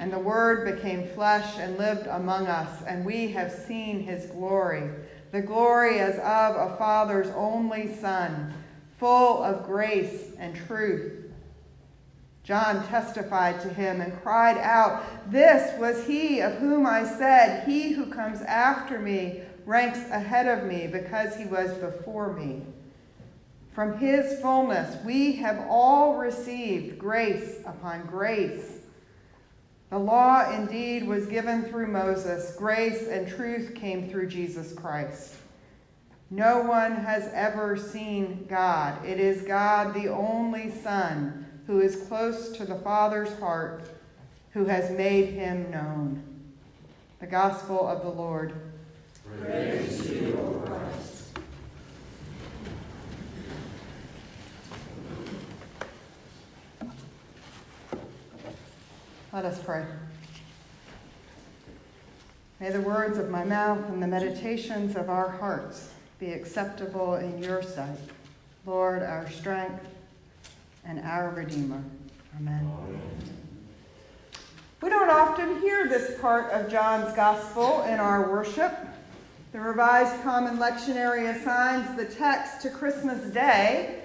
And the Word became flesh and lived among us, and we have seen his glory, the glory as of a Father's only Son, full of grace and truth. John testified to him and cried out, This was he of whom I said, He who comes after me ranks ahead of me because he was before me. From his fullness we have all received grace upon grace. The law indeed was given through Moses, grace and truth came through Jesus Christ. No one has ever seen God. It is God, the only Son, who is close to the Father's heart, who has made him known. The Gospel of the Lord. Praise you, O Christ. Let us pray. May the words of my mouth and the meditations of our hearts be acceptable in your sight, Lord, our strength and our Redeemer. Amen. We don't often hear this part of John's Gospel in our worship. The Revised Common Lectionary assigns the text to Christmas Day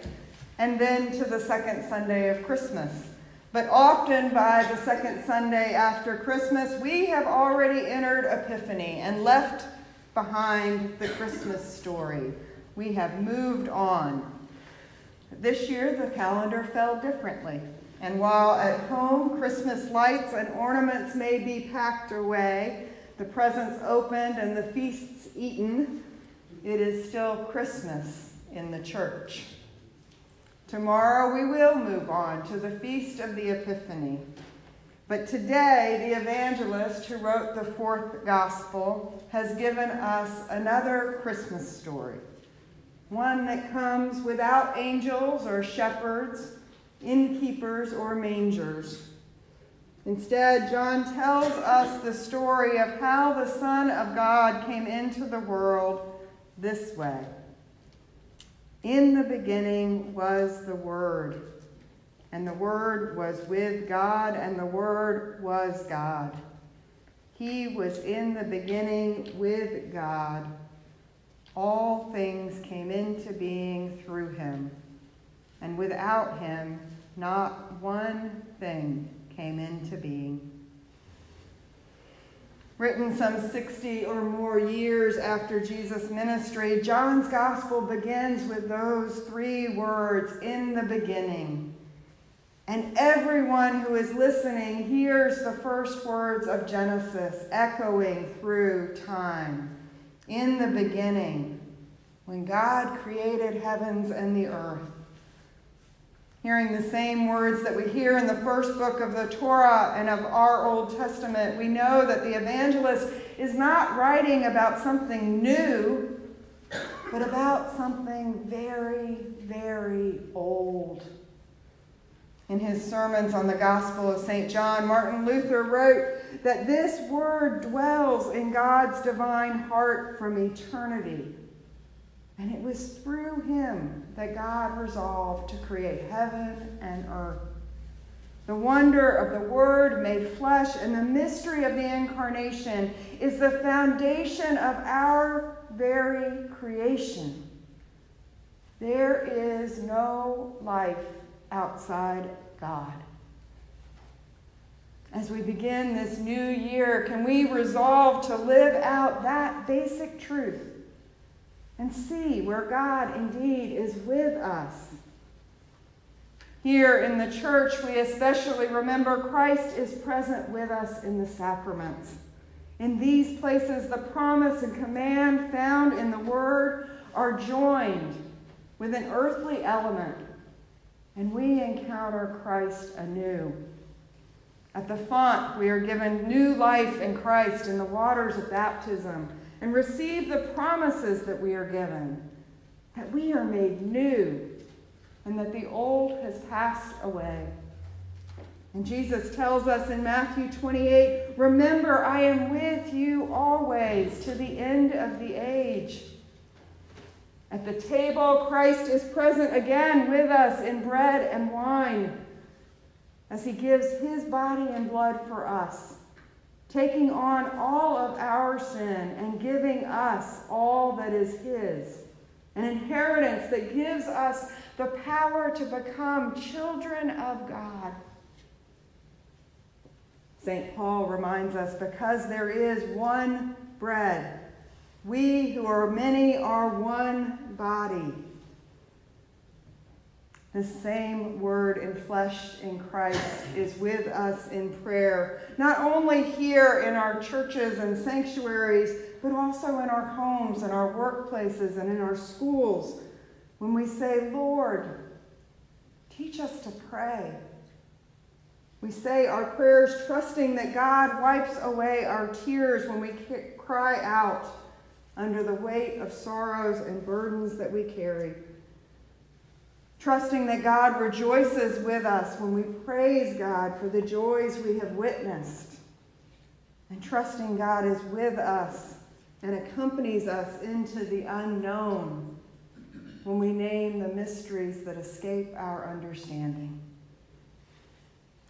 and then to the second Sunday of Christmas. But often by the second Sunday after Christmas, we have already entered Epiphany and left behind the Christmas story. We have moved on. This year, the calendar fell differently. And while at home Christmas lights and ornaments may be packed away, the presents opened, and the feasts eaten, it is still Christmas in the church. Tomorrow we will move on to the Feast of the Epiphany. But today, the evangelist who wrote the fourth gospel has given us another Christmas story. One that comes without angels or shepherds, innkeepers or mangers. Instead, John tells us the story of how the Son of God came into the world this way. In the beginning was the Word, and the Word was with God, and the Word was God. He was in the beginning with God. All things came into being through him, and without him, not one thing came into being written some 60 or more years after Jesus' ministry, John's gospel begins with those three words in the beginning. And everyone who is listening hears the first words of Genesis echoing through time. In the beginning, when God created heavens and the earth hearing the same words that we hear in the first book of the Torah and of our Old Testament, we know that the evangelist is not writing about something new, but about something very, very old. In his sermons on the Gospel of St. John, Martin Luther wrote that this word dwells in God's divine heart from eternity. And it was through him that God resolved to create heaven and earth. The wonder of the Word made flesh and the mystery of the incarnation is the foundation of our very creation. There is no life outside God. As we begin this new year, can we resolve to live out that basic truth and see where God indeed is with us? Here in the church, we especially remember Christ is present with us in the sacraments. In these places, the promise and command found in the Word are joined with an earthly element, and we encounter Christ anew. At the font, we are given new life in Christ in the waters of baptism and receive the promises that we are given, that we are made new and that the old has passed away. And Jesus tells us in Matthew 28 Remember, I am with you always to the end of the age. At the table, Christ is present again with us in bread and wine as he gives his body and blood for us, taking on all of our sin and giving us all that is his, an inheritance that gives us the power to become children of God. St. Paul reminds us because there is one bread, we who are many are one body. The same word enfleshed in Christ is with us in prayer, not only here in our churches and sanctuaries, but also in our homes and our workplaces and in our schools when we say, Lord, teach us to pray. We say our prayers trusting that God wipes away our tears when we cry out under the weight of sorrows and burdens that we carry. Trusting that God rejoices with us when we praise God for the joys we have witnessed. And trusting God is with us and accompanies us into the unknown when we name the mysteries that escape our understanding.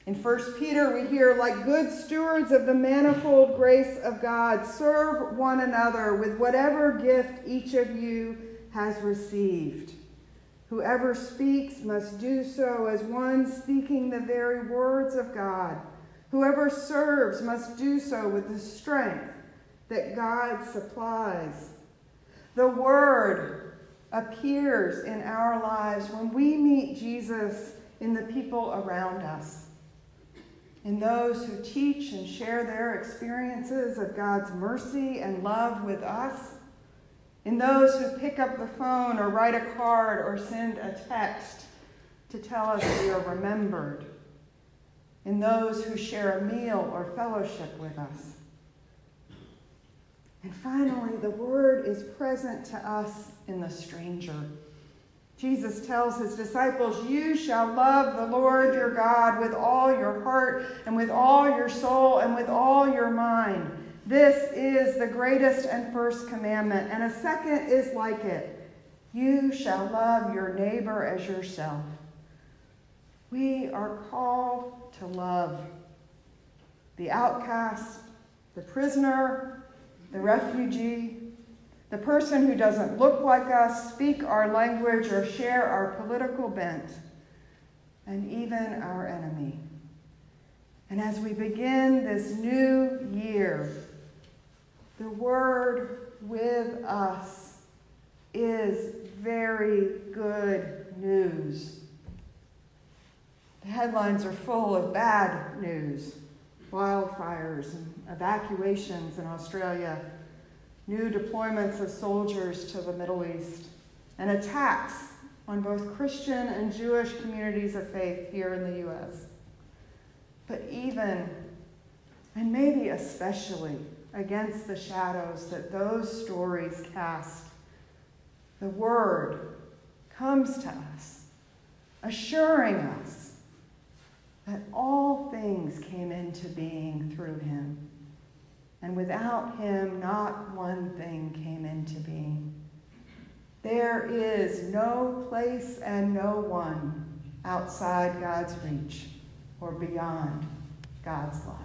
In 1 Peter, we hear, like good stewards of the manifold grace of God, serve one another with whatever gift each of you has received. Whoever speaks must do so as one speaking the very words of God. Whoever serves must do so with the strength that God supplies. The word appears in our lives when we meet Jesus in the people around us, in those who teach and share their experiences of God's mercy and love with us, in those who pick up the phone or write a card or send a text to tell us we are remembered, in those who share a meal or fellowship with us. And finally, the word is present to us in the stranger. Jesus tells his disciples, You shall love the Lord your God with all your heart and with all your soul and with all your mind. This is the greatest and first commandment, and a second is like it. You shall love your neighbor as yourself. We are called to love the outcast, the prisoner, the refugee, the person who doesn't look like us, speak our language, or share our political bent, and even our enemy. And as we begin this new year, the word with us is very good news. The headlines are full of bad news wildfires and evacuations in Australia, new deployments of soldiers to the Middle East, and attacks on both Christian and Jewish communities of faith here in the U.S. But even, and maybe especially, against the shadows that those stories cast, the Word comes to us, assuring us that all things came into being through him. And without him, not one thing came into being. There is no place and no one outside God's reach or beyond God's love.